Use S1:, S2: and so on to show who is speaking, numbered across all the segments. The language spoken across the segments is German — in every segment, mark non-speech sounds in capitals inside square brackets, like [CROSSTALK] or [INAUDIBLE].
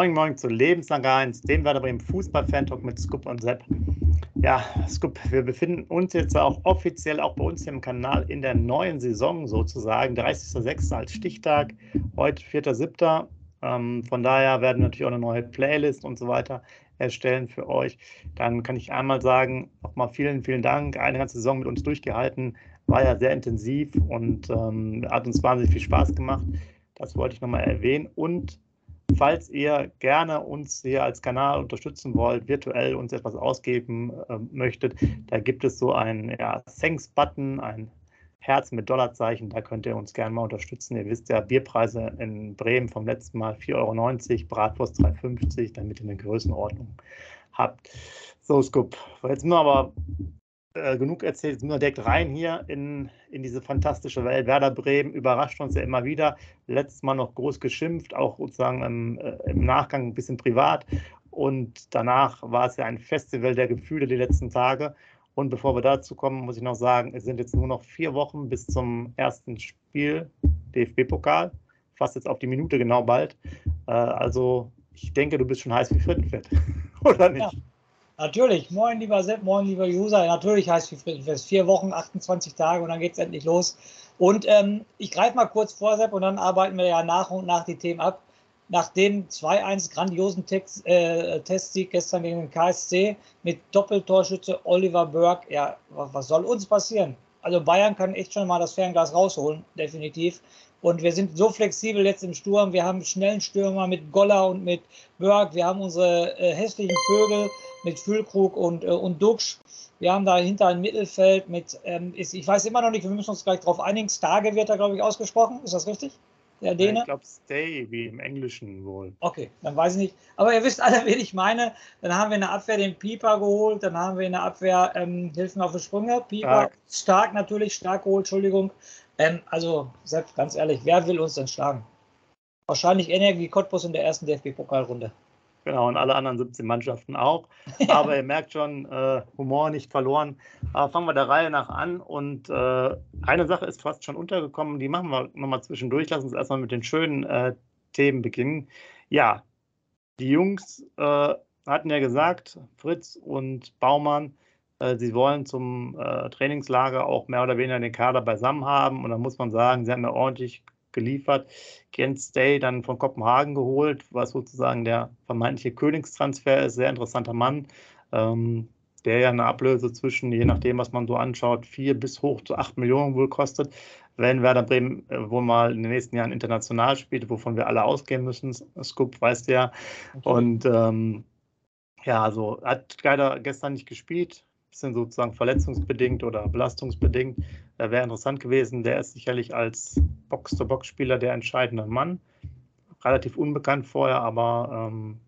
S1: Moin, moin zu Lebenslang 1, dem Werder Bremen Fußball-Fan-Talk mit Scoop und Sepp. Ja, Scoop, wir befinden uns jetzt auch offiziell auch bei uns hier im Kanal in der neuen Saison sozusagen. 30.06. als Stichtag, heute 4.07. Ähm, von daher werden wir natürlich auch eine neue Playlist und so weiter erstellen für euch. Dann kann ich einmal sagen, nochmal vielen, vielen Dank. Eine ganze Saison mit uns durchgehalten, war ja sehr intensiv und ähm, hat uns wahnsinnig viel Spaß gemacht. Das wollte ich nochmal erwähnen. Und falls ihr gerne uns hier als Kanal unterstützen wollt, virtuell uns etwas ausgeben äh, möchtet, da gibt es so einen ja, Thanks-Button, ein Herz mit Dollarzeichen, da könnt ihr uns gerne mal unterstützen. Ihr wisst ja, Bierpreise in Bremen vom letzten Mal 4,90 Euro, Bratwurst 3,50, damit ihr eine Größenordnung habt. So, Scoop, jetzt sind wir aber äh, genug erzählt, jetzt sind wir direkt rein hier in, in diese fantastische Welt. Werder Bremen überrascht uns ja immer wieder. Letztes Mal noch groß geschimpft, auch sozusagen im, äh, im Nachgang ein bisschen privat. Und danach war es ja ein Festival der Gefühle die letzten Tage. Und bevor wir dazu kommen, muss ich noch sagen, es sind jetzt nur noch vier Wochen bis zum ersten Spiel DFB-Pokal. Fast jetzt auf die Minute genau bald. Äh, also ich denke, du bist schon heiß wie Frittenfett, [LAUGHS] oder nicht?
S2: Ja, natürlich. Moin, lieber Sepp, moin, lieber User. Natürlich heiß wie Frittenfett. Vier Wochen, 28 Tage und dann geht es endlich los. Und ähm, ich greife mal kurz vor, Sepp, und dann arbeiten wir ja nach und nach die Themen ab nach dem 2-1 grandiosen äh, Testsieg gestern gegen den KSC mit Doppeltorschütze Oliver Burke, ja, was soll uns passieren? Also Bayern kann echt schon mal das Fernglas rausholen, definitiv. Und wir sind so flexibel jetzt im Sturm. Wir haben schnellen Stürmer mit Goller und mit Burke. Wir haben unsere äh, hässlichen Vögel mit Füllkrug und, äh, und Duxch. Wir haben dahinter ein Mittelfeld mit, ähm, ist, ich weiß immer noch nicht, wir müssen uns gleich darauf einigen. Starge wird da, glaube ich, ausgesprochen. Ist das richtig?
S1: der Däne? Ich glaube Stay, wie im Englischen wohl.
S2: Okay, dann weiß ich nicht. Aber ihr wisst alle, [LAUGHS] wen ich meine. Dann haben wir in der Abwehr den Pieper geholt, dann haben wir in der Abwehr, ähm, hilf auf die Sprünge, Pieper, stark, stark natürlich, stark geholt, Entschuldigung. Ähm, also, selbst ganz ehrlich, wer will uns denn schlagen? Wahrscheinlich Energie Cottbus in der ersten DFB-Pokalrunde.
S1: Genau, und alle anderen 17 Mannschaften auch. [LAUGHS] Aber ihr merkt schon, äh, Humor nicht verloren. Aber fangen wir der Reihe nach an. Und äh, eine Sache ist fast schon untergekommen, die machen wir nochmal zwischendurch. Lass uns erstmal mit den schönen äh, Themen beginnen. Ja, die Jungs äh, hatten ja gesagt, Fritz und Baumann, äh, sie wollen zum äh, Trainingslager auch mehr oder weniger den Kader beisammen haben. Und da muss man sagen, sie haben ja ordentlich geliefert. Kent Stay dann von Kopenhagen geholt, was sozusagen der vermeintliche Königstransfer ist. Sehr interessanter Mann, ähm, der ja eine Ablöse zwischen, je nachdem, was man so anschaut, vier bis hoch zu acht Millionen wohl kostet. Wenn Werder Bremen äh, wohl mal in den nächsten Jahren international spielt, wovon wir alle ausgehen müssen, Scoop weißt ja. Okay. Und ähm, ja, also hat leider gestern nicht gespielt, bisschen sozusagen verletzungsbedingt oder belastungsbedingt. Äh, Wäre interessant gewesen. Der ist sicherlich als Box-to-Box-Spieler der entscheidende Mann. Relativ unbekannt vorher, aber ähm,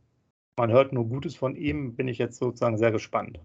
S1: man hört nur Gutes von ihm. Bin ich jetzt sozusagen sehr gespannt.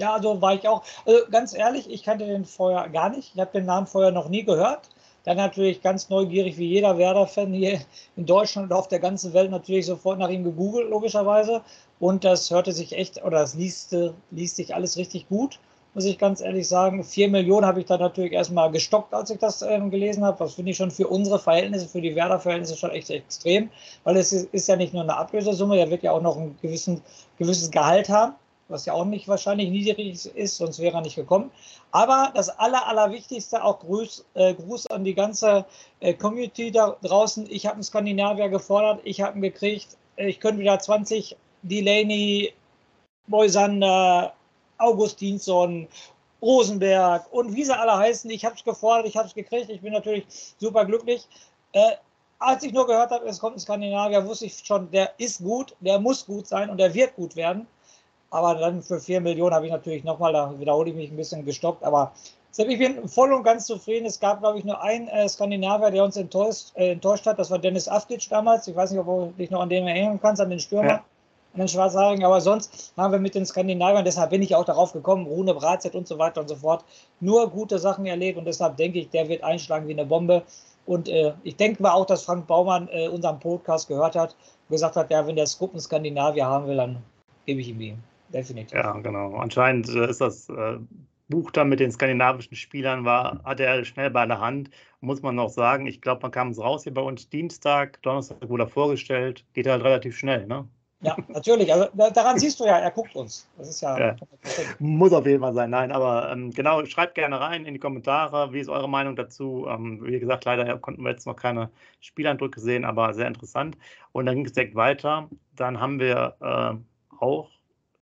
S2: Ja, also war ich auch. Also ganz ehrlich, ich kannte den vorher gar nicht. Ich habe den Namen vorher noch nie gehört. Dann natürlich ganz neugierig, wie jeder Werder-Fan hier in Deutschland und auf der ganzen Welt natürlich sofort nach ihm gegoogelt, logischerweise. Und das hörte sich echt, oder das liest, liest sich alles richtig gut, muss ich ganz ehrlich sagen. Vier Millionen habe ich da natürlich erstmal gestockt, als ich das ähm, gelesen habe. Das finde ich schon für unsere Verhältnisse, für die Werder-Verhältnisse schon echt extrem, weil es ist, ist, ja nicht nur eine Ablösesumme, der wird ja auch noch ein gewissen, gewisses Gehalt haben was ja auch nicht wahrscheinlich niedrig ist, sonst wäre er nicht gekommen. Aber das Aller, Allerwichtigste, auch Gruß, äh, Gruß an die ganze äh, Community da draußen. Ich habe einen Skandinavier gefordert, ich habe ihn gekriegt. Ich könnte wieder 20 Delaney, Moisander, Augustinsson, Rosenberg und wie sie alle heißen. Ich habe es gefordert, ich habe es gekriegt. Ich bin natürlich super glücklich. Äh, als ich nur gehört habe, es kommt ein Skandinavier, wusste ich schon, der ist gut, der muss gut sein und der wird gut werden. Aber dann für 4 Millionen habe ich natürlich nochmal, da wiederhole ich mich ein bisschen gestoppt. Aber ich bin voll und ganz zufrieden. Es gab, glaube ich, nur einen äh, Skandinavier, der uns enttäuscht, äh, enttäuscht hat. Das war Dennis Aftic damals. Ich weiß nicht, ob du dich noch an den erinnern kannst, an den Stürmer. Ja. Den Schwarzhaarigen, aber sonst haben wir mit den Skandinaviern, deshalb bin ich auch darauf gekommen, Rune Bratzett und so weiter und so fort, nur gute Sachen erlebt und deshalb denke ich, der wird einschlagen wie eine Bombe. Und äh, ich denke mal auch, dass Frank Baumann äh, unseren Podcast gehört hat und gesagt hat, ja, wenn der Skuppen Skandinavier haben will, dann gebe ich ihm die definitiv.
S1: Ja, genau. Anscheinend äh, ist das äh, Buch da mit den skandinavischen Spielern war, hat er schnell bei der Hand. Muss man noch sagen, ich glaube, man kam es raus hier bei uns Dienstag, Donnerstag wurde er vorgestellt, geht halt relativ schnell, ne?
S2: Ja, natürlich. Also daran siehst du ja, er guckt uns. Das ist ja. ja.
S1: Muss auf jeden Fall sein. Nein, aber ähm, genau, schreibt gerne rein in die Kommentare. Wie ist eure Meinung dazu? Ähm, wie gesagt, leider konnten wir jetzt noch keine Spieleindrücke sehen, aber sehr interessant. Und dann ging es direkt weiter. Dann haben wir äh, auch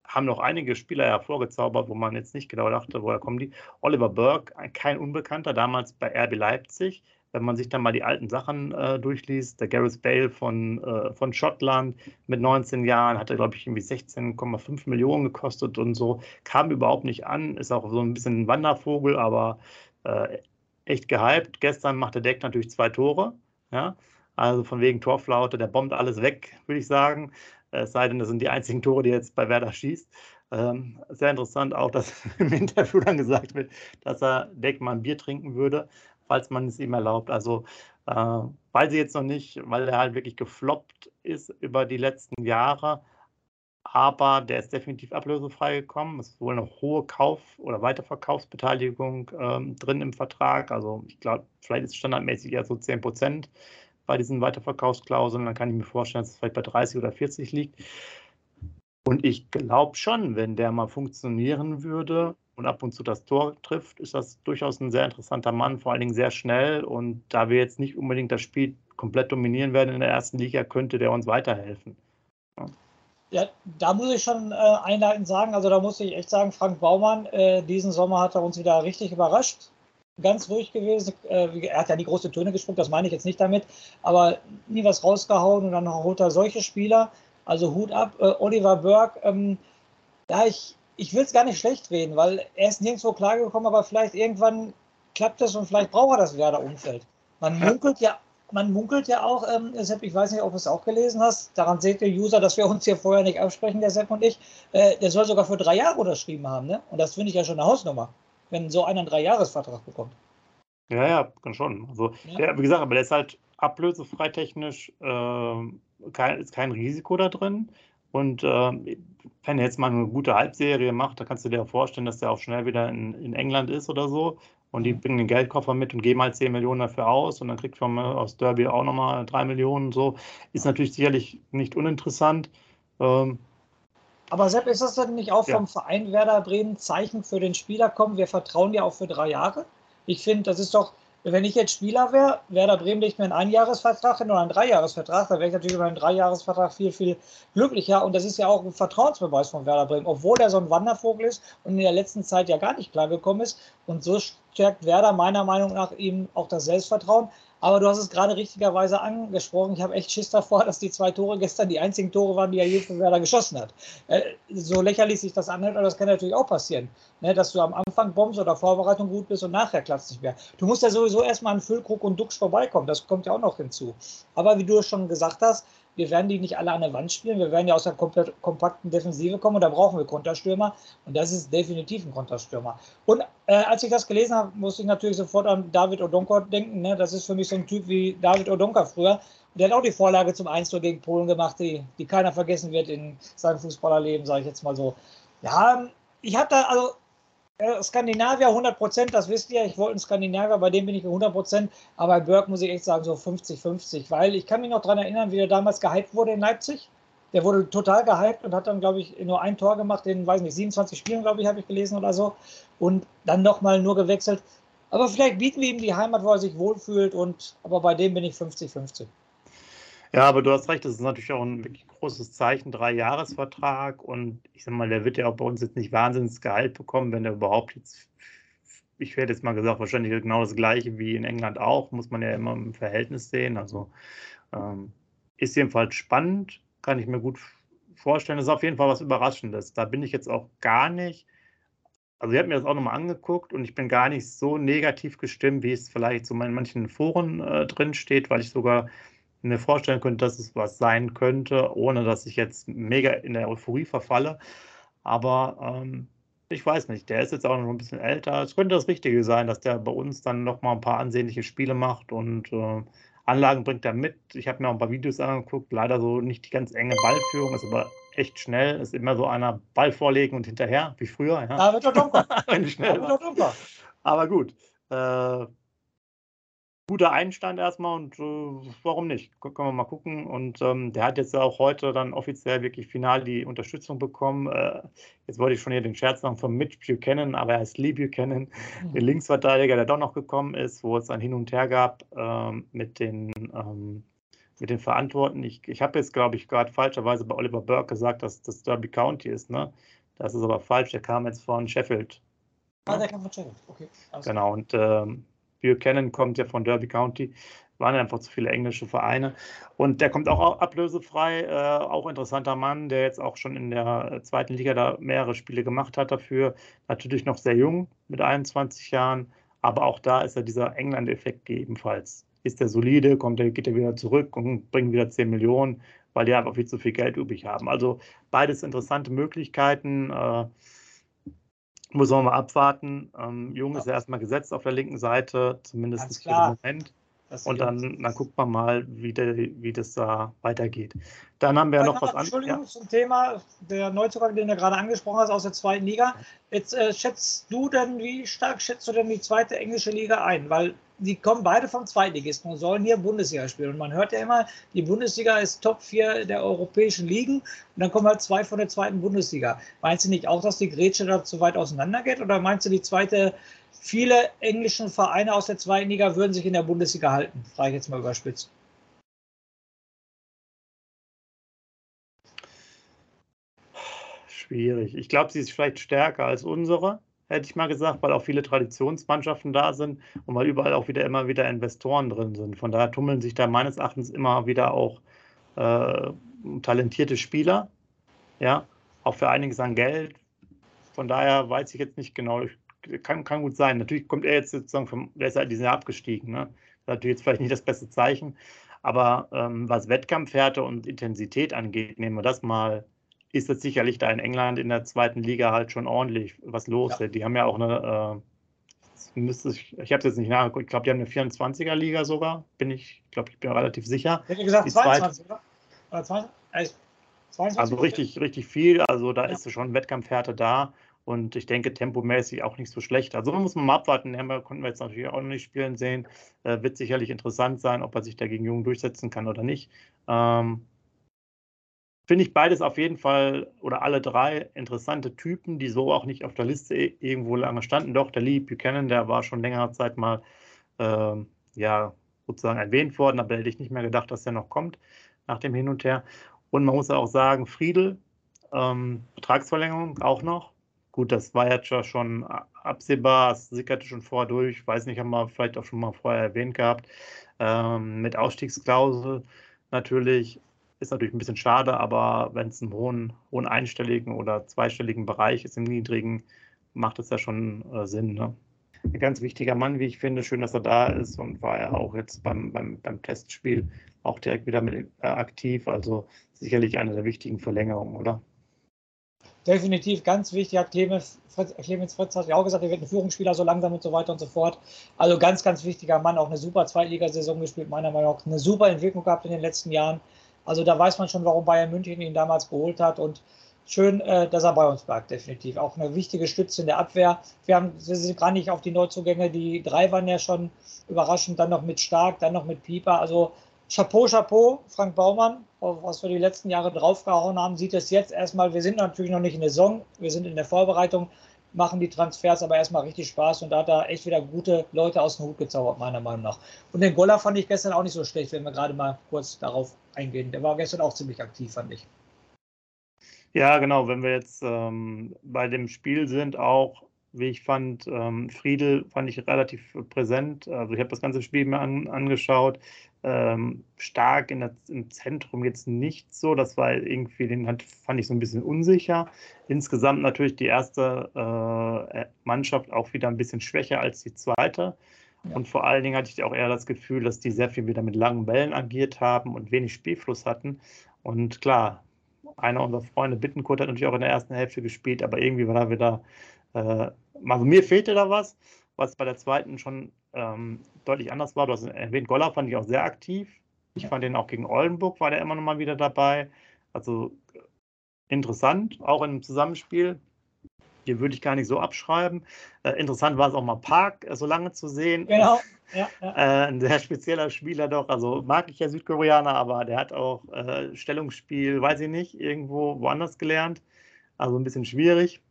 S1: haben noch einige Spieler hervorgezaubert, wo man jetzt nicht genau dachte, woher kommen die. Oliver Burke, kein Unbekannter, damals bei RB Leipzig. Wenn man sich dann mal die alten Sachen äh, durchliest, der Gareth Bale von, äh, von Schottland mit 19 Jahren, hat er, glaube ich, irgendwie 16,5 Millionen gekostet und so, kam überhaupt nicht an, ist auch so ein bisschen ein Wandervogel, aber äh, echt gehypt. Gestern machte Deck natürlich zwei Tore, ja, also von wegen Torflaute, der bombt alles weg, würde ich sagen. Es sei denn, das sind die einzigen Tore, die jetzt bei Werder schießt. Ähm, sehr interessant auch, dass [LAUGHS] im Interview dann gesagt wird, dass er Deck mal ein Bier trinken würde, falls man es ihm erlaubt. Also, äh, weil sie jetzt noch nicht, weil er halt wirklich gefloppt ist über die letzten Jahre, aber der ist definitiv ablösefrei gekommen. Es ist wohl eine hohe Kauf- oder Weiterverkaufsbeteiligung ähm, drin im Vertrag. Also, ich glaube, vielleicht ist es standardmäßig eher so 10 Prozent bei diesen Weiterverkaufsklauseln. Dann kann ich mir vorstellen, dass es vielleicht bei 30 oder 40 liegt. Und ich glaube schon, wenn der mal funktionieren würde und ab und zu das Tor trifft, ist das durchaus ein sehr interessanter Mann, vor allen Dingen sehr schnell. Und da wir jetzt nicht unbedingt das Spiel komplett dominieren werden in der ersten Liga, könnte der uns weiterhelfen.
S2: Ja. Ja, da muss ich schon äh, einleitend sagen, also da muss ich echt sagen, Frank Baumann, äh, diesen Sommer hat er uns wieder richtig überrascht ganz ruhig gewesen. Äh, er hat ja nie große Töne gespuckt, das meine ich jetzt nicht damit, aber nie was rausgehauen und dann holt er solche Spieler. Also Hut ab, äh, Oliver Burke. Ähm, ja, ich, ich will es gar nicht schlecht reden, weil er ist nirgendwo klargekommen, aber vielleicht irgendwann klappt es und vielleicht braucht er das Werder-Umfeld. Man munkelt ja, man munkelt ja auch, ähm, Sepp, ich weiß nicht, ob du es auch gelesen hast, daran seht ihr User, dass wir uns hier vorher nicht absprechen, der Sepp und ich, äh, der soll sogar für drei Jahre unterschrieben haben, ne? Und das finde ich ja schon eine Hausnummer wenn so einer einen Dreijahresvertrag bekommt.
S1: Ja, ja, kann schon. Also, ja. Der, wie gesagt, aber der ist halt ablösefrei technisch, äh, kein, ist kein Risiko da drin. Und äh, wenn er jetzt mal eine gute Halbserie macht, dann kannst du dir auch vorstellen, dass der auch schnell wieder in, in England ist oder so. Und die bringen den Geldkoffer mit und geben halt 10 Millionen dafür aus. Und dann kriegt man aus Derby auch nochmal 3 Millionen. So ist natürlich sicherlich nicht uninteressant. Ähm,
S2: aber Sepp, ist das denn nicht auch ja. vom Verein Werder Bremen Zeichen für den Spieler kommen? Wir vertrauen dir auch für drei Jahre. Ich finde, das ist doch, wenn ich jetzt Spieler wäre, Werder Bremen legt mir einen Einjahresvertrag hin oder einen Dreijahresvertrag, dann wäre ich natürlich über einen Dreijahresvertrag viel, viel glücklicher. Und das ist ja auch ein Vertrauensbeweis von Werder Bremen, obwohl er so ein Wandervogel ist und in der letzten Zeit ja gar nicht klargekommen ist. Und so stärkt Werder meiner Meinung nach ihm auch das Selbstvertrauen. Aber du hast es gerade richtigerweise angesprochen. Ich habe echt Schiss davor, dass die zwei Tore gestern die einzigen Tore waren, die er je für Werder geschossen hat. Äh, so lächerlich sich das anhört, aber das kann natürlich auch passieren. Ne, dass du am Anfang bombst oder Vorbereitung gut bist und nachher klappt es nicht mehr. Du musst ja sowieso erstmal an Füllkrug und Duxch vorbeikommen. Das kommt ja auch noch hinzu. Aber wie du es schon gesagt hast, wir werden die nicht alle an der Wand spielen. Wir werden ja aus der kompakten Defensive kommen und da brauchen wir Konterstürmer. Und das ist definitiv ein Konterstürmer. Und äh, als ich das gelesen habe, musste ich natürlich sofort an David Odonka denken. Ne? Das ist für mich so ein Typ wie David Odonka früher. Der hat auch die Vorlage zum 1 gegen Polen gemacht, die, die keiner vergessen wird in seinem Fußballerleben, sage ich jetzt mal so. Ja, ich habe da, also äh, Skandinavier 100 Prozent, das wisst ihr. Ich wollte einen Skandinavier, bei dem bin ich 100 Prozent. Aber bei Burke muss ich echt sagen, so 50-50. Weil ich kann mich noch daran erinnern, wie er damals gehypt wurde in Leipzig. Der wurde total gehypt und hat dann, glaube ich, nur ein Tor gemacht in, weiß nicht, 27 Spielen, glaube ich, habe ich gelesen oder so. Und dann nochmal nur gewechselt. Aber vielleicht bieten wir ihm die Heimat, wo er sich wohlfühlt. Und, aber bei dem bin ich 50-50.
S1: Ja, aber du hast recht, das ist natürlich auch ein wirklich großes Zeichen, Drei-Jahres-Vertrag und ich sag mal, der wird ja auch bei uns jetzt nicht wahnsinnig Gehalt bekommen, wenn er überhaupt jetzt, ich werde jetzt mal gesagt, wahrscheinlich genau das gleiche wie in England auch, muss man ja immer im Verhältnis sehen. Also ähm, ist jedenfalls spannend, kann ich mir gut vorstellen. Das ist auf jeden Fall was Überraschendes. Da bin ich jetzt auch gar nicht. Also, ich habe mir das auch nochmal angeguckt und ich bin gar nicht so negativ gestimmt, wie es vielleicht so in manchen Foren äh, drin steht, weil ich sogar mir vorstellen könnte, dass es was sein könnte, ohne dass ich jetzt mega in der Euphorie verfalle. Aber ähm, ich weiß nicht, der ist jetzt auch noch ein bisschen älter. Es könnte das Richtige sein, dass der bei uns dann noch mal ein paar ansehnliche Spiele macht und äh, Anlagen bringt er mit. Ich habe mir auch ein paar Videos angeguckt, leider so nicht die ganz enge Ballführung, ist aber echt schnell. Ist immer so einer Ball vorlegen und hinterher, wie früher. Ja,
S2: Da wird er dumm. [LAUGHS]
S1: Wenn ich schnell
S2: Da
S1: war.
S2: wird er dumm.
S1: Aber gut. Äh, guter Einstand erstmal und äh, warum nicht? Können wir mal gucken. Und ähm, der hat jetzt auch heute dann offiziell wirklich final die Unterstützung bekommen. Äh, jetzt wollte ich schon hier den Scherz machen von Mitch Buchanan, aber er ist Lee Buchanan, der Linksverteidiger, der doch noch gekommen ist, wo es ein Hin und Her gab ähm, mit den. Ähm, mit den Verantwortlichen. Ich, ich habe jetzt, glaube ich, gerade falscherweise bei Oliver Burke gesagt, dass das Derby County ist. Ne? Das ist aber falsch. Der kam jetzt von Sheffield.
S2: Ah, der kann von Challenge. Okay. alles.
S1: Genau, und ähm, Buchanan kommt ja von Derby County, waren einfach zu viele englische Vereine. Und der kommt auch ablösefrei, äh, auch interessanter Mann, der jetzt auch schon in der zweiten Liga da mehrere Spiele gemacht hat dafür. Natürlich noch sehr jung mit 21 Jahren, aber auch da ist ja dieser England-Effekt ebenfalls. Ist der solide, kommt der, geht er wieder zurück und bringt wieder 10 Millionen, weil die einfach viel zu viel Geld übrig haben. Also beides interessante Möglichkeiten. Äh, muss man mal abwarten. Ähm, Jung ist ja erstmal gesetzt auf der linken Seite, zumindest für den Moment.
S2: Das
S1: Und dann, dann guckt man mal, wie, der, wie das da weitergeht. Dann haben wir ja noch was anderes.
S2: Entschuldigung zum Thema der Neuzugang, den du gerade angesprochen hast aus der zweiten Liga. Jetzt äh, schätzt du denn, wie stark schätzt du denn die zweite englische Liga ein? Weil die kommen beide vom Zweitligisten und sollen hier Bundesliga spielen. Und man hört ja immer, die Bundesliga ist Top 4 der europäischen Ligen und dann kommen halt zwei von der zweiten Bundesliga. Meinst du nicht auch, dass die Grätsche da zu weit auseinander geht? Oder meinst du, die zweite, viele englischen Vereine aus der zweiten Liga würden sich in der Bundesliga halten? Frage ich jetzt mal überspitzt.
S1: Schwierig. Ich glaube, sie ist vielleicht stärker als unsere, hätte ich mal gesagt, weil auch viele Traditionsmannschaften da sind und weil überall auch wieder immer wieder Investoren drin sind. Von daher tummeln sich da meines Erachtens immer wieder auch äh, talentierte Spieler. Ja, auch für einiges an Geld. Von daher weiß ich jetzt nicht genau. Kann, kann gut sein. Natürlich kommt er jetzt sozusagen vom, der ist ja dieses Jahr abgestiegen. Ne? Das ist natürlich jetzt vielleicht nicht das beste Zeichen. Aber ähm, was Wettkampfhärte und Intensität angeht, nehmen wir das mal ist es sicherlich da in England in der zweiten Liga halt schon ordentlich was los.
S2: Ja.
S1: Die haben ja auch eine, äh, müsste ich, ich habe es jetzt nicht nachgeguckt, ich glaube, die haben eine 24er-Liga sogar, bin ich, ich glaube, ich bin relativ sicher.
S2: Hätte gesagt
S1: Die zweite-
S2: 22, oder? Oder 20? Äh, 22?
S1: Also richtig, richtig viel. Also da
S2: Ja.
S1: ist schon Wettkampfhärte da. Und ich denke, tempomäßig auch nicht so schlecht. Also muss man mal abwarten. Hammer konnten wir jetzt natürlich auch noch nicht spielen sehen. Äh, wird sicherlich interessant sein, ob er sich da gegen Jungen durchsetzen kann oder nicht. Ähm, Finde ich beides auf jeden Fall oder alle drei interessante Typen, die so auch nicht auf der Liste i- irgendwo lange standen. Doch, der Lee Buchanan, der war schon längere Zeit mal ähm, ja, sozusagen erwähnt worden, aber hätte ich nicht mehr gedacht, dass der noch kommt nach dem Hin und Her. Und man muss auch sagen, Friedel, ähm, Vertragsverlängerung auch noch. Gut, das war ja schon a- absehbar, es sickerte schon vorher durch, weiß nicht, haben wir vielleicht auch schon mal vorher erwähnt gehabt, ähm, mit Ausstiegsklausel natürlich. Ist natürlich ein bisschen schade, aber wenn es im hohen, hohen einstelligen oder zweistelligen Bereich ist, im niedrigen, macht es ja schon äh, Sinn. Ne? Ein ganz wichtiger Mann, wie ich finde. Schön, dass er da ist und war ja auch jetzt beim, beim, beim Testspiel auch direkt wieder mit äh, aktiv. Also sicherlich eine der wichtigen Verlängerungen, oder?
S2: Definitiv ganz wichtig, hat Clemens Fritz, Clemens Fritz hat ja auch gesagt, er wird ein Führungsspieler so langsam und so weiter und so fort. Also ganz, ganz wichtiger Mann, auch eine super Zweitligasaison gespielt, meiner Meinung nach eine super Entwicklung gehabt in den letzten Jahren. Also da weiß man schon, warum Bayern München ihn damals geholt hat und schön, äh, dass er bei uns bleibt, definitiv. Auch eine wichtige Stütze in der Abwehr. Wir haben, wir sind gar nicht auf die Neuzugänge, die drei waren ja schon überraschend, dann noch mit Stark, dann noch mit Pieper. Also Chapeau, Chapeau, Frank Baumann, was wir die letzten Jahre draufgehauen haben, sieht es jetzt erstmal, wir sind natürlich noch nicht in der Saison, wir sind in der Vorbereitung, machen die Transfers aber erstmal richtig Spaß und da hat er echt wieder gute Leute aus dem Hut gezaubert, meiner Meinung nach. Und den Goller fand ich gestern auch nicht so schlecht, wenn wir gerade mal kurz darauf eingehen. Der war gestern auch ziemlich aktiv, fand ich.
S1: Ja, genau. Wenn wir jetzt ähm, bei dem Spiel sind, auch wie ich fand, ähm, Friedel fand ich relativ präsent. Also ich habe das ganze Spiel mir an, angeschaut. Ähm, stark in der, im Zentrum jetzt nicht so. Das war irgendwie, den hat, fand ich so ein bisschen unsicher. Insgesamt natürlich die erste äh, Mannschaft auch wieder ein bisschen schwächer als die zweite.
S2: Ja.
S1: Und vor allen Dingen hatte ich auch eher das Gefühl, dass die sehr viel wieder mit langen Bällen agiert haben und wenig Spielfluss hatten. Und klar, einer unserer Freunde, Bittenkurt, hat natürlich auch in der ersten Hälfte gespielt, aber irgendwie war da wieder, äh, also mir fehlte da was, was bei der zweiten schon ähm, deutlich anders war. Du hast erwähnt, Goller fand ich auch sehr aktiv. Ich fand den auch gegen Oldenburg, war der immer noch mal wieder dabei. Also interessant, auch im Zusammenspiel. Die würde ich gar nicht so abschreiben. Äh, interessant war es auch mal Park äh, so lange zu sehen.
S2: Genau. [LAUGHS] Ja,
S1: ja. Äh, ein sehr spezieller Spieler doch. Also mag ich ja Südkoreaner, aber der hat auch äh, Stellungsspiel, weiß ich nicht, irgendwo woanders gelernt. Also ein bisschen schwierig,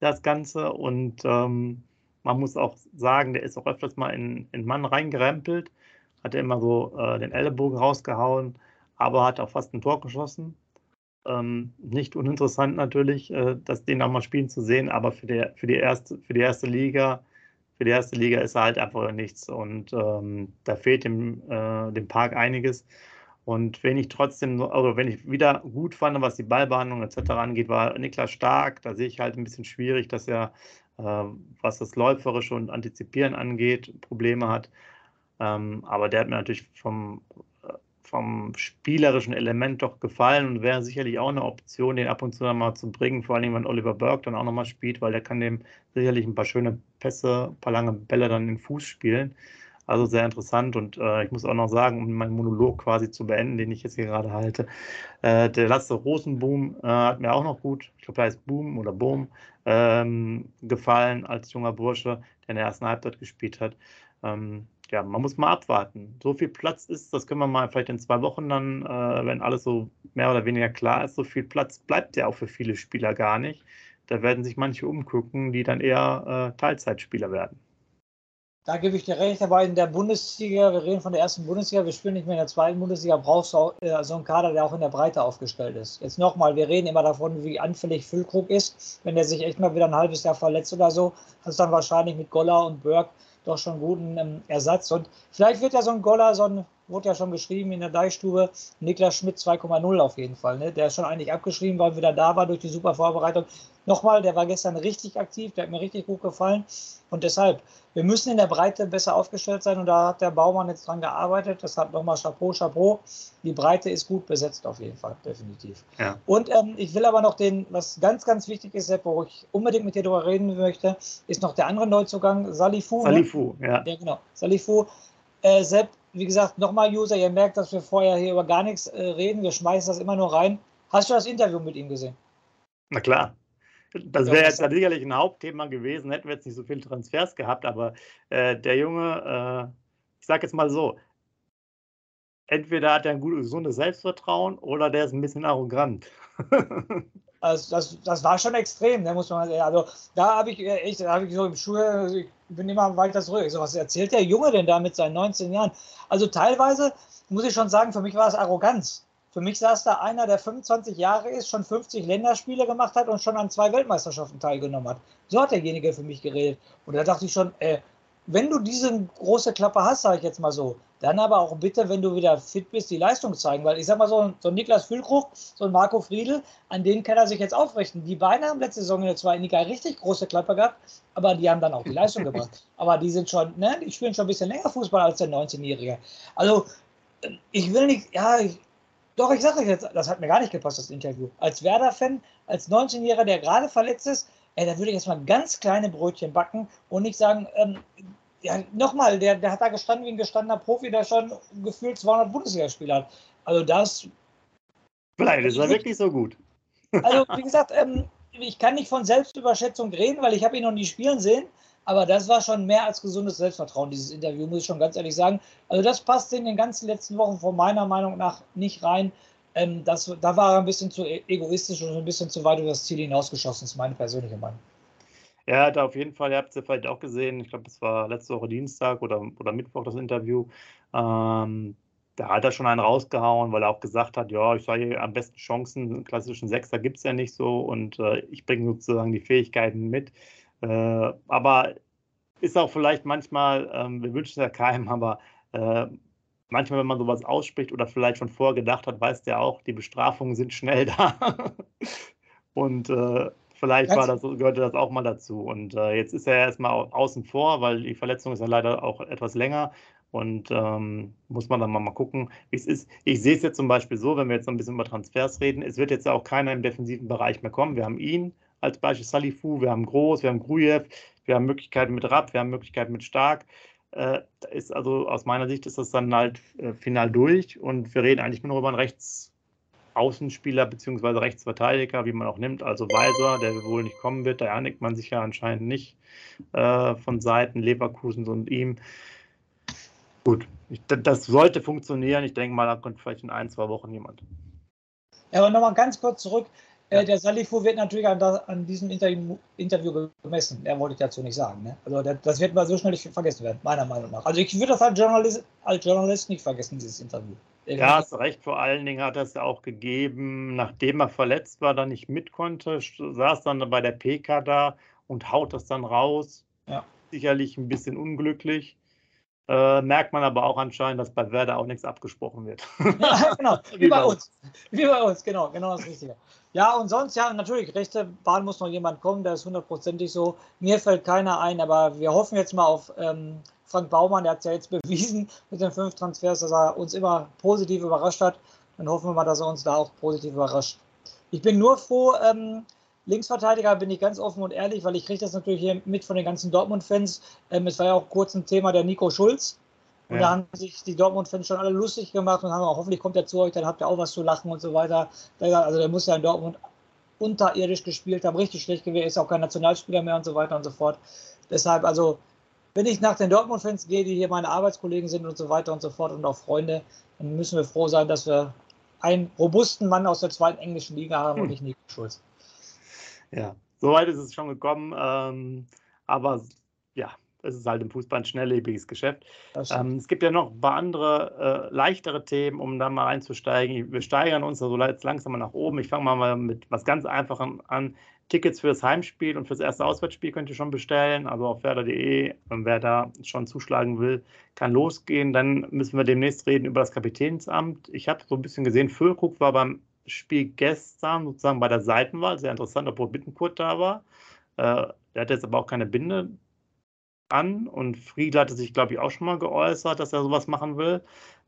S1: das Ganze. Und ähm, man muss auch sagen, der ist auch öfters mal in, in Mann reingerempelt. Hat er immer so äh, den Ellenbogen rausgehauen, aber hat auch fast ein Tor geschossen. Ähm, nicht uninteressant natürlich, äh, das den auch mal spielen zu sehen, aber für die, für die, erste, für die erste Liga, für die erste Liga ist er halt einfach nichts. Und ähm, da fehlt dem, äh, dem Park einiges. Und wenn ich trotzdem, oder wenn ich wieder gut fand, was die Ballbehandlung etc. angeht, war Niklas Stark. Da sehe ich halt ein bisschen schwierig, dass er, äh, was das Läuferische und Antizipieren angeht, Probleme hat. Ähm, aber der hat mir natürlich vom vom spielerischen Element doch gefallen und wäre sicherlich auch eine Option, den ab und zu mal zu bringen, vor allem wenn Oliver Burke dann auch nochmal spielt, weil der kann dem sicherlich ein paar schöne Pässe, ein paar lange Bälle dann in den Fuß spielen. Also sehr interessant und äh, ich muss auch noch sagen, um meinen Monolog quasi zu beenden, den ich jetzt hier gerade halte, äh, der Lasse Rosenboom äh, hat mir auch noch gut, ich glaube, er heißt Boom oder Boom, ähm, gefallen als junger Bursche, der in der ersten Halbzeit gespielt hat. Ähm, ja, man muss mal abwarten. So viel Platz ist, das können wir mal vielleicht in zwei Wochen dann, äh, wenn alles so mehr oder weniger klar ist, so viel Platz bleibt ja auch für viele Spieler gar nicht. Da werden sich manche umgucken, die dann eher äh, Teilzeitspieler werden.
S2: Da gebe ich dir recht, aber in der Bundesliga, wir reden von der ersten Bundesliga, wir spielen nicht mehr in der zweiten Bundesliga, brauchst du auch, äh, so einen Kader, der auch in der Breite aufgestellt ist. Jetzt nochmal, wir reden immer davon, wie anfällig Füllkrug ist. Wenn der sich echt mal wieder ein halbes Jahr verletzt oder so, hast du dann wahrscheinlich mit Goller und Burg doch schon guten ähm, Ersatz. Und vielleicht wird ja so ein Goller, so ein, wurde ja schon geschrieben in der Deichstube, Niklas Schmidt 2,0 auf jeden Fall. Ne? Der ist schon eigentlich abgeschrieben, weil er wieder da war durch die super Vorbereitung. Nochmal, der war gestern richtig aktiv, der hat mir richtig gut gefallen. Und deshalb, wir müssen in der Breite besser aufgestellt sein und da hat der Baumann jetzt dran gearbeitet. Deshalb nochmal Chapeau, Chapeau. Die Breite ist gut besetzt auf jeden Fall, definitiv. Ja. Und ähm, ich will aber noch den, was ganz, ganz wichtig ist, Sepp, wo ich unbedingt mit dir darüber reden möchte, ist noch der andere Neuzugang, Salifu.
S1: Salifu, ne? ja.
S2: Ja, genau. Salifu. Äh, Sepp, wie gesagt, nochmal User, ihr merkt, dass wir vorher hier über gar nichts äh, reden. Wir schmeißen das immer nur rein. Hast du das Interview mit ihm gesehen?
S1: Na klar. Das wäre jetzt sicherlich ein Hauptthema gewesen, hätten wir jetzt nicht so viele Transfers gehabt, aber äh, der Junge, äh, ich sage jetzt mal so, entweder hat er ein gutes, gesundes Selbstvertrauen oder der ist ein bisschen arrogant. [LAUGHS]
S2: also das, das war schon extrem, da ne, muss man. Also da habe ich äh, echt, da ich so im Schul, ich bin immer weiter zurück. So, was erzählt der Junge denn da mit seinen 19 Jahren? Also teilweise muss ich schon sagen, für mich war es Arroganz. Für mich saß da einer, der 25 Jahre ist, schon 50 Länderspiele gemacht hat und schon an zwei Weltmeisterschaften teilgenommen hat. So hat derjenige für mich geredet. Und da dachte ich schon, äh, wenn du diese große Klappe hast, sage ich jetzt mal so, dann aber auch bitte, wenn du wieder fit bist, die Leistung zeigen. Weil ich sag mal so, so ein Niklas Füllkrug, so ein Marco Friedl, an denen kann er sich jetzt aufrichten. Die beiden haben letzte Saison in der zweiten Liga richtig große Klappe gehabt, aber die haben dann auch die Leistung [LAUGHS] gebracht. Aber die sind schon, ne, die spielen schon ein bisschen länger Fußball als der 19-Jährige. Also, ich will nicht, ja, ich, doch, ich sage euch jetzt, das hat mir gar nicht gepasst, das Interview. Als Werder-Fan, als 19-Jähriger, der gerade verletzt ist, ey, da würde ich jetzt mal ganz kleine Brötchen backen und nicht sagen, ähm, ja, nochmal, der, der hat da gestanden wie ein gestandener Profi, der schon gefühlt 200 Bundesligaspiele hat. Also das.
S1: Vielleicht ist er wirklich so gut.
S2: Also, [LAUGHS] wie gesagt, ähm, ich kann nicht von Selbstüberschätzung reden, weil ich habe ihn noch nie spielen sehen. Aber das war schon mehr als gesundes Selbstvertrauen, dieses Interview, muss ich schon ganz ehrlich sagen. Also das passt in den ganzen letzten Wochen von meiner Meinung nach nicht rein. Ähm, das, da war er ein bisschen zu e-, egoistisch und ein bisschen zu weit über das Ziel hinausgeschossen, ist meine persönliche Meinung.
S1: Er hat auf jeden Fall, ihr habt es ja vielleicht auch gesehen, ich glaube, es war letzte Woche Dienstag oder, oder Mittwoch das Interview. Ähm, da hat er schon einen rausgehauen, weil er auch gesagt hat, ja, ich sage am besten Chancen, klassischen Sechser gibt es ja nicht so und äh, ich bringe sozusagen die Fähigkeiten mit. Äh, aber ist auch vielleicht manchmal, ähm, wir wünschen es ja keinem, aber äh, manchmal, wenn man sowas ausspricht oder vielleicht schon vorher gedacht hat, weiß der auch, die Bestrafungen sind schnell [LAUGHS] da. und äh, vielleicht war das, gehörte das auch mal dazu. Und äh, jetzt ist er erstmal außen vor, weil die Verletzung ist ja leider auch etwas länger. Und ähm, muss man dann mal, mal gucken, wie es ist. Ich sehe es jetzt zum Beispiel so, wenn wir jetzt noch ein bisschen über Transfers reden, es wird jetzt ja auch keiner im defensiven Bereich mehr kommen. Wir haben ihn, als Beispiel Salifu, wir haben Groß, wir haben Grujew, wir haben Möglichkeiten mit Rapp, wir haben Möglichkeiten mit Stark. Äh, ist also aus meiner Sicht ist das dann halt äh, final durch und wir reden eigentlich nur über einen Rechts, Außenspieler bzw. Rechtsverteidiger, wie man auch nimmt, also Weiser, der wohl nicht kommen wird, da einigt man sich ja anscheinend nicht äh, von Seiten Leverkusens und ihm. Gut, ich, das sollte funktionieren. Ich denke mal, da kommt vielleicht in ein, zwei Wochen jemand.
S2: Ja, aber nochmal ganz kurz zurück. Äh, ja. der Salifu wird natürlich an, an diesem Interview, Interview, gemessen. Mehr wollte ich dazu nicht sagen. Ne? Also das, das, wird mal so schnell nicht vergessen werden, meiner Meinung nach. Also ich würde das als Journalist, als Journalist nicht vergessen, dieses Interview.
S1: Ja, hast recht. Vor allen Dingen hat er es ja auch gegeben, nachdem er verletzt war, dann nicht mit konnte, saß dann bei der PK da und haut das dann raus. Ja. Sicherlich ein bisschen unglücklich. Äh, merkt man aber auch anscheinend, dass bei Werder auch nichts abgesprochen wird. [LAUGHS]
S2: Ja, genau, [LAUGHS] wie bei uns. Wie bei uns, genau, genau das Richtige. Ja, und sonst, ja, natürlich, rechte Bahn muss noch jemand kommen, der ist hundertprozentig so. Mir fällt keiner ein, aber wir hoffen jetzt mal auf ähm, Frank Baumann, der hat es ja jetzt [LAUGHS] bewiesen mit den fünf Transfers, dass er uns immer positiv überrascht hat. Dann hoffen wir mal, dass er uns da auch positiv überrascht. Ich bin nur froh, ähm, Linksverteidiger bin ich ganz offen und ehrlich, weil ich kriege das natürlich hier mit von den ganzen Dortmund-Fans. Ähm, es war ja auch kurz ein Thema der Nico Schulz. Und ja. da haben sich die Dortmund-Fans schon alle lustig gemacht und haben auch, hoffentlich kommt er zu euch, dann habt ihr auch was zu lachen und so weiter. Also der muss ja in Dortmund unterirdisch gespielt haben, richtig schlecht gewesen, ist auch kein Nationalspieler mehr und so weiter und so fort. Deshalb, also, wenn ich nach den Dortmund-Fans gehe, die hier meine Arbeitskollegen sind und so weiter und so fort und auch Freunde, dann müssen wir froh sein, dass wir einen robusten Mann aus der zweiten englischen Liga haben hm. und nicht Nico Schulz.
S1: Ja, soweit ist es schon gekommen. Ähm, aber ja, es ist halt im Fußball ein schnelllebiges Geschäft. Ähm, es gibt ja noch ein paar andere, äh, leichtere Themen, um da mal einzusteigen. Wir steigern uns also jetzt langsam mal nach oben. Ich fange mal mit was ganz Einfachem an. Tickets für das Heimspiel und für das erste Auswärtsspiel könnt ihr schon bestellen. Also auf werder.de, wer da schon zuschlagen will, kann losgehen. Dann müssen wir demnächst reden über das Kapitänsamt. Ich habe so ein bisschen gesehen, Füllkrug war beim Spiel gestern sozusagen bei der Seitenwahl. Sehr interessant, obwohl Bittenkurt da war. Äh, der hat jetzt aber auch keine Binde an und Friedl hatte sich, glaube ich, auch schon mal geäußert, dass er sowas machen will.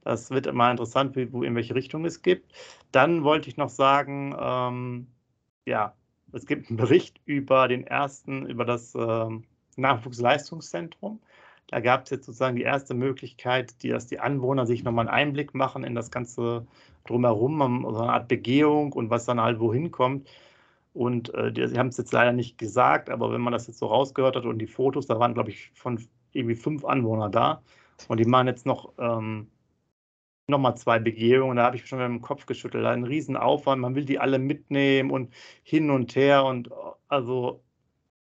S1: Das wird immer interessant, wie, wo, in welche Richtung es gibt. Dann wollte ich noch sagen, ähm, ja, es gibt einen Bericht über den ersten, über das ähm, Nachwuchsleistungszentrum. Da gab es jetzt sozusagen die erste Möglichkeit, die, dass die Anwohner sich nochmal einen Einblick machen in das ganze Drumherum, so eine Art Begehung und was dann halt wohin kommt. Und äh, sie haben es jetzt leider nicht gesagt, aber wenn man das jetzt so rausgehört hat und die Fotos, da waren, glaube ich, von irgendwie fünf Anwohner da. Und die machen jetzt noch, ähm, noch mal zwei Begehungen. Da habe ich schon mit dem Kopf geschüttelt. Ein Riesenaufwand, man will die alle mitnehmen und hin und her. Und also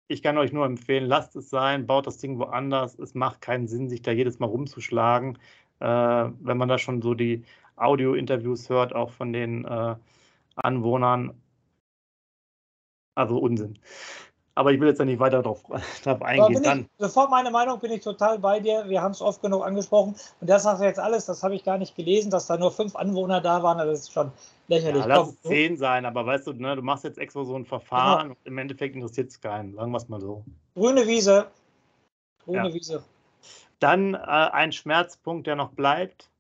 S1: ich kann euch nur empfehlen, lasst es sein, baut das Ding woanders. Es macht keinen Sinn, sich da jedes Mal rumzuschlagen. Äh, wenn man da schon so die Audio-Interviews hört, auch von den äh, Anwohnern. Also Unsinn. Aber ich will jetzt ja nicht weiter darauf, [LAUGHS] eingehen.
S2: Ich, sofort meine Meinung bin ich total bei dir. Wir haben es oft genug angesprochen. Und das sagt jetzt alles, das habe ich gar nicht gelesen, dass da nur fünf Anwohner da waren. Das ist schon lächerlich. Ja,
S1: lass es zehn sein, aber weißt du, ne, du machst jetzt extra so ein Verfahren genau. und im Endeffekt interessiert es keinen. Sagen wir es mal so.
S2: Grüne Wiese. Grüne ja. Wiese.
S1: Dann äh, ein Schmerzpunkt, der noch bleibt,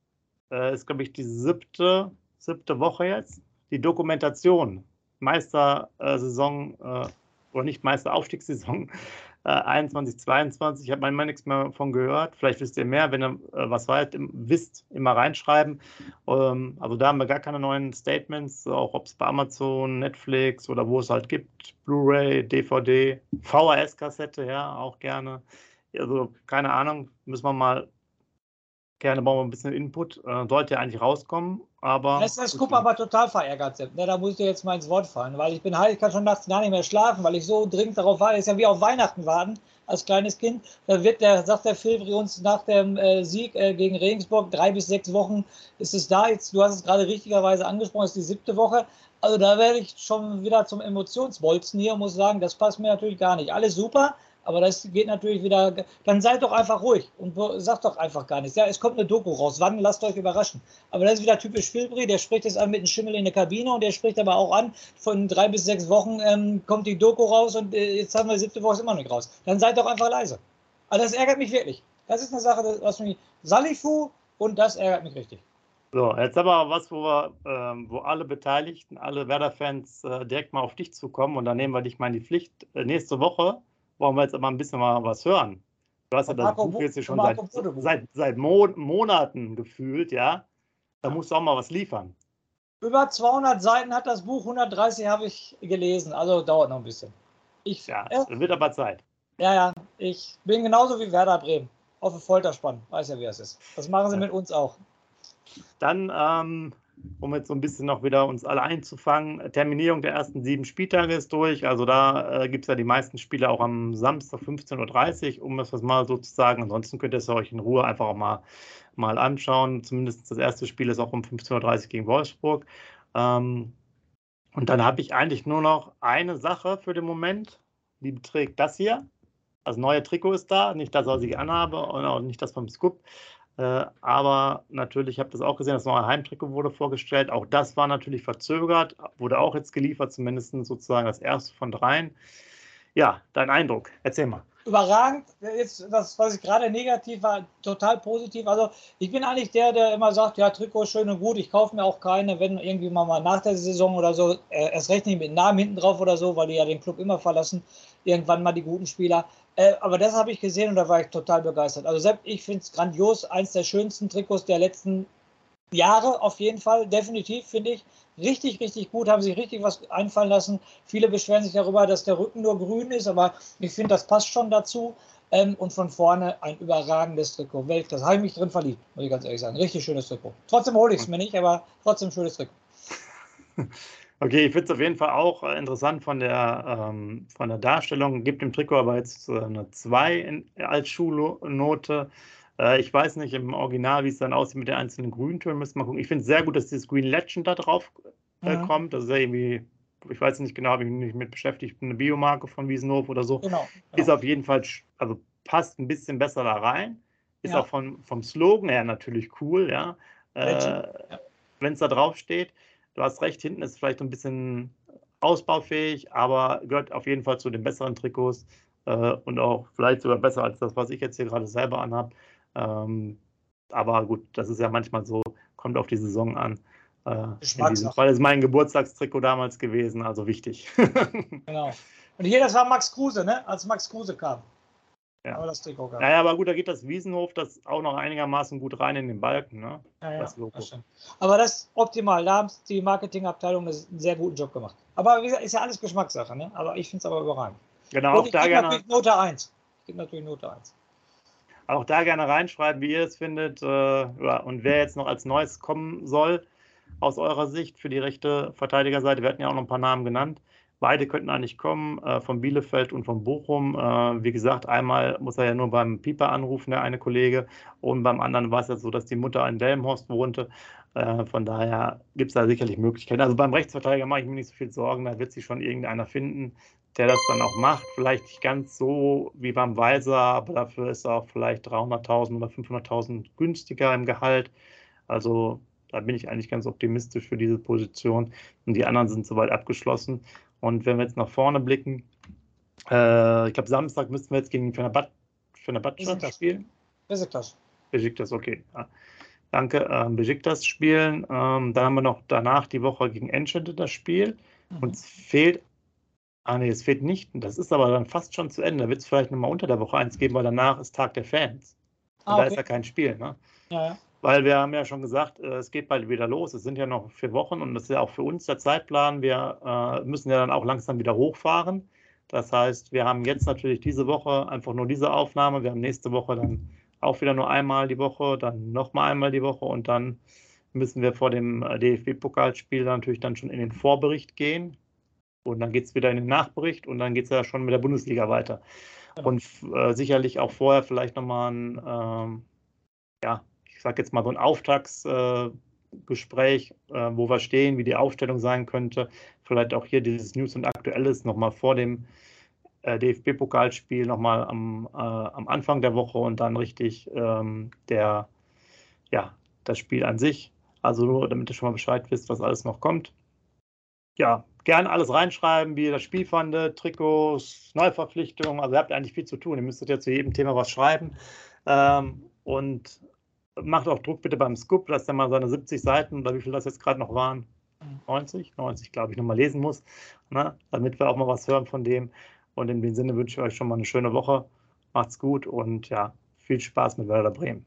S1: äh, ist, glaube ich, die siebte, siebte Woche jetzt. Die Dokumentation. Meistersaison äh, oder nicht Meisteraufstiegssaison äh, 21, 22. Ich habe manchmal nichts mehr davon gehört. Vielleicht wisst ihr mehr, wenn ihr äh, was weit, wisst, immer reinschreiben. Ähm, also da haben wir gar keine neuen Statements, auch ob es bei Amazon, Netflix oder wo es halt gibt. Blu-ray, DVD, VHS-Kassette, ja, auch gerne. Also keine Ahnung, müssen wir mal Gerne brauchen wir ein bisschen Input. Äh, sollte ja eigentlich rauskommen, aber.
S2: Das ist Kupp aber total verärgert sind. Ne? Da muss ich dir jetzt mal ins Wort fallen, weil ich bin halt, ich kann schon nachts gar nicht mehr schlafen, weil ich so dringend darauf warte. ist ja wie auf Weihnachten warten als kleines Kind. Da wird der, sagt der Filbri uns nach dem äh, Sieg äh, gegen Regensburg, drei bis sechs Wochen ist es da. Jetzt, du hast es gerade richtigerweise angesprochen, ist die siebte Woche. Also da werde ich schon wieder zum Emotionsbolzen hier und muss sagen, das passt mir natürlich gar nicht. Alles super, aber das geht natürlich wieder. Dann seid doch einfach ruhig und sagt doch einfach gar nichts. Ja, es kommt eine Doku raus. Wann? Lasst euch überraschen. Aber das ist wieder typisch Filbri. Der spricht jetzt an mit einem Schimmel in der Kabine und der spricht aber auch an, von drei bis sechs Wochen ähm, kommt die Doku raus und äh, jetzt haben wir siebte Woche immer noch nicht raus. Dann seid doch einfach leise. Also das ärgert mich wirklich. Das ist eine Sache, was mich. Salifu und das ärgert mich richtig.
S1: So, jetzt aber was, wo wir, ähm, wo alle Beteiligten, alle Werder-Fans äh, direkt mal auf dich zukommen und dann nehmen wir dich mal in die Pflicht. Äh, nächste Woche wollen wir jetzt aber ein bisschen mal was hören. Du hast ja das Buch jetzt schon seit, seit, seit Mo Monaten gefühlt, ja. Da musst du auch mal was liefern.
S2: Über 200 Seiten hat das Buch, 130 habe ich gelesen, also dauert noch ein bisschen.
S1: Ich, ja, äh, wird aber Zeit.
S2: Ja, ja, ich bin genauso wie Werder Bremen. Auf der Folter spannen, weiß ja, wie es ist. Das machen sie mit uns auch.
S1: Dann, ähm, um jetzt so ein bisschen noch wieder uns alle einzufangen, Terminierung der ersten sieben Spieltage ist durch. Also da äh, gibt es ja die meisten Spiele auch am Samstag 15.30 Uhr, um das mal so zu sagen. Ansonsten könnt ihr es euch in Ruhe einfach auch mal mal anschauen. Zumindest das erste Spiel ist auch um 15.30 Uhr gegen Wolfsburg. Ähm, und dann habe ich eigentlich nur noch eine Sache für den Moment. Die beträgt das hier. Das neue Trikot ist da. Nicht das, was ich anhabe und auch nicht das vom Scoop. Äh, aber natürlich, ich habe das auch gesehen, das neue Heimtrikot wurde vorgestellt. Auch das war natürlich verzögert, wurde auch jetzt geliefert, zumindest sozusagen das erste von dreien. Ja, dein Eindruck, erzähl mal
S2: überragend. Jetzt, das, was ich gerade negativ war, total positiv. Also ich bin eigentlich der, der immer sagt, ja, Trikot schön und gut, ich kaufe mir auch keine, wenn irgendwie mal, mal nach der Saison oder so, äh, erst recht nicht mit Namen hinten drauf oder so, weil die ja den Club immer verlassen, irgendwann mal die guten Spieler. Äh, aber das habe ich gesehen und da war ich total begeistert. Also selbst ich finde es grandios, eins der schönsten Trikots der letzten Jahre auf jeden Fall, definitiv, finde ich. Richtig, richtig gut, haben sich richtig was einfallen lassen. Viele beschweren sich darüber, dass der Rücken nur grün ist, aber ich finde, das passt schon dazu. Ähm, und von vorne ein überragendes Trikot. Weltklasse. Habe ich mich drin verliebt, muss ich ganz ehrlich sagen. Richtig schönes Trikot. Trotzdem hole ich es mir nicht, aber trotzdem schönes Trikot. [LAUGHS]
S1: Okay, ich finde es auf jeden Fall auch äh, interessant von der, ähm, von der Darstellung. Gibt dem Trikot aber jetzt äh, eine 2 als Schulnote. Äh, ich weiß nicht im Original, wie es dann aussieht mit den einzelnen Grüntönen, müssen wir mal gucken. Ich finde es sehr gut, dass dieses Green Legend da drauf äh, mhm. kommt. Das ist ja irgendwie, ich weiß nicht genau, habe ich mich nicht mit beschäftigt, eine Biomarke von Wiesenhof oder so. Genau, genau. Ist auf jeden Fall, also passt ein bisschen besser da rein. Ist ja. auch von, vom Slogan her natürlich cool, ja. Äh, ja. Wenn es da drauf steht. Du hast recht, hinten ist vielleicht ein bisschen ausbaufähig, aber gehört auf jeden Fall zu den besseren Trikots äh, und auch vielleicht sogar besser als das, was ich jetzt hier gerade selber anhabe. Ähm, aber gut, das ist ja manchmal so, kommt auf die Saison an. Äh, diesem Fall ist mein Geburtstagstrikot damals gewesen, also wichtig. [LAUGHS]
S2: genau. Und hier, das war Max Kruse, ne? als Max Kruse kam.
S1: Ja. Aber das Trikot gab. Naja, aber gut, da geht das Wiesenhof das auch noch einigermaßen gut rein in den Balken. Ne?
S2: Ja, ja, das das aber das ist optimal. Da haben die Marketingabteilung einen sehr guten Job gemacht. Aber wie gesagt, ist ja alles Geschmackssache. Ne? Aber ich finde es aber überragend.
S1: Genau, Und auch da gerne.
S2: Note 1. Ich gebe natürlich Note 1.
S1: Auch da gerne reinschreiben, wie ihr es findet äh, und wer jetzt noch als Neues kommen soll aus eurer Sicht für die rechte Verteidigerseite. Wir hatten ja auch noch ein paar Namen genannt. Beide könnten eigentlich kommen, äh, von Bielefeld und von Bochum. Äh, wie gesagt, einmal muss er ja nur beim Pieper anrufen, der eine Kollege, und beim anderen war es ja so, dass die Mutter in Delmhorst wohnte. Äh, von daher gibt es da sicherlich Möglichkeiten. Also beim Rechtsverteidiger mache ich mir nicht so viel Sorgen, da wird sich schon irgendeiner finden, der das dann auch macht. Vielleicht nicht ganz so wie beim Weiser, aber dafür ist er auch vielleicht 300.000 oder 500.000 günstiger im Gehalt. Also da bin ich eigentlich ganz optimistisch für diese Position. Und die anderen sind soweit abgeschlossen. Und wenn wir jetzt nach vorne blicken, äh, ich glaube, Samstag müssten wir jetzt gegen Fenerbahce spielen.
S2: Besiktas.
S1: Besiktas, okay. Ja. Danke. Ähm, Besiktas spielen. Ähm, dann haben wir noch danach die Woche gegen Enschede das Spiel. Mhm. Uns fehlt Ah, nee, es fehlt nicht. Das ist aber dann fast schon zu Ende. Da wird es vielleicht nochmal unter der Woche eins geben, weil danach ist Tag der Fans. Und ah, okay. da ist ja kein Spiel. Ne? Ja, ja. Weil wir haben ja schon gesagt, äh, es geht bald wieder los. Es sind ja noch vier Wochen und das ist ja auch für uns der Zeitplan. Wir äh, müssen ja dann auch langsam wieder hochfahren. Das heißt, wir haben jetzt natürlich diese Woche einfach nur diese Aufnahme. Wir haben nächste Woche dann auch wieder nur einmal die Woche, dann nochmal einmal die Woche und dann müssen wir vor dem äh, DFB-Pokalspiel natürlich dann schon in den Vorbericht gehen. Und dann geht es wieder in den Nachbericht und dann geht es ja schon mit der Bundesliga weiter. Und äh, sicherlich auch vorher vielleicht nochmal ein, ähm, ja, ich sage jetzt mal so ein Auftragsgespräch, äh, wo wir stehen, wie die Aufstellung sein könnte. Vielleicht auch hier dieses News und Aktuelles nochmal vor dem äh, DFB-Pokalspiel nochmal am, äh, am Anfang der Woche und dann richtig ähm, der, ja, das Spiel an sich. Also nur, damit ihr schon mal Bescheid wisst, was alles noch kommt. Ja, gerne alles reinschreiben, wie ihr das Spiel fandet, Trikots, Neuverpflichtungen. Also ihr habt eigentlich viel zu tun. Ihr müsstet ja zu jedem Thema was schreiben. Ähm, und macht auch Druck bitte beim Scoop, dass er mal seine 70 Seiten oder wie viel das jetzt gerade noch waren, 90, 90 glaube ich, nochmal lesen muss, ne? damit wir auch mal was hören von dem. Und in dem Sinne wünsche ich euch schon mal eine schöne Woche. Macht's gut und ja, viel Spaß mit Werder Bremen.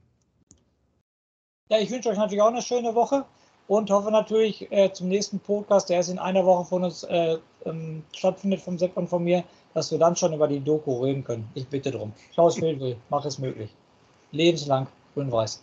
S2: Ja, ich wünsche euch natürlich auch eine schöne Woche. und hoffe natürlich äh, zum nächsten Podcast, der ist in einer Woche von uns äh, ähm, stattfindet, vom Sepp und von mir, dass wir dann schon über die Doku reden können. Ich bitte drum. Klaus Feldwil, mach es möglich. Lebenslang grün-weiß.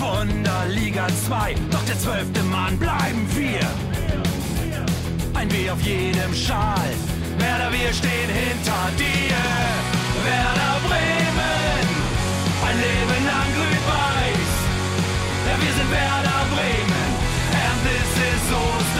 S3: Weser Wunder, Liga 2, doch der zwölfte Mann bleiben wir. Ein W auf jedem Schal, Werder, wir stehen hinter dir. Werder Bremen, ein Leben lang grün-weiß. Ja, wir sind Werder Bremen, and this is Osterdeich.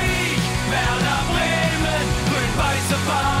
S4: fire.